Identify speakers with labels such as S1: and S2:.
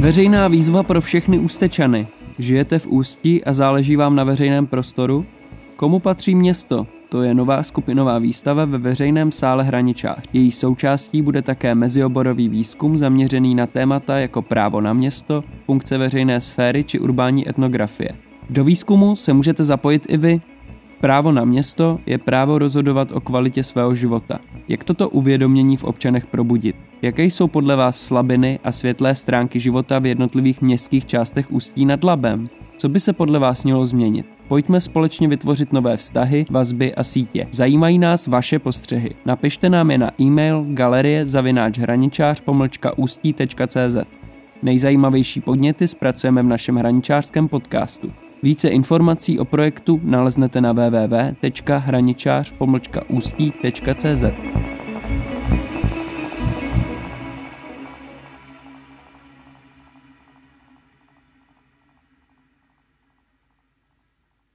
S1: Veřejná výzva pro všechny ústečany. Žijete v Ústí a záleží vám na veřejném prostoru? Komu patří město? To je nová skupinová výstava ve veřejném sále Hraničář. Její součástí bude také mezioborový výzkum zaměřený na témata jako právo na město, funkce veřejné sféry či urbání etnografie. Do výzkumu se můžete zapojit i vy. Právo na město je právo rozhodovat o kvalitě svého života. Jak toto uvědomění v občanech probudit? Jaké jsou podle vás slabiny a světlé stránky života v jednotlivých městských částech Ústí nad Labem? Co by se podle vás mělo změnit? Pojďme společně vytvořit nové vztahy, vazby a sítě. Zajímají nás vaše postřehy. Napište nám je na e-mail galerie hraničář ústí.cz. Nejzajímavější podněty zpracujeme v našem hraničářském podcastu. Více informací o projektu naleznete na www.hraničář ústí.cz.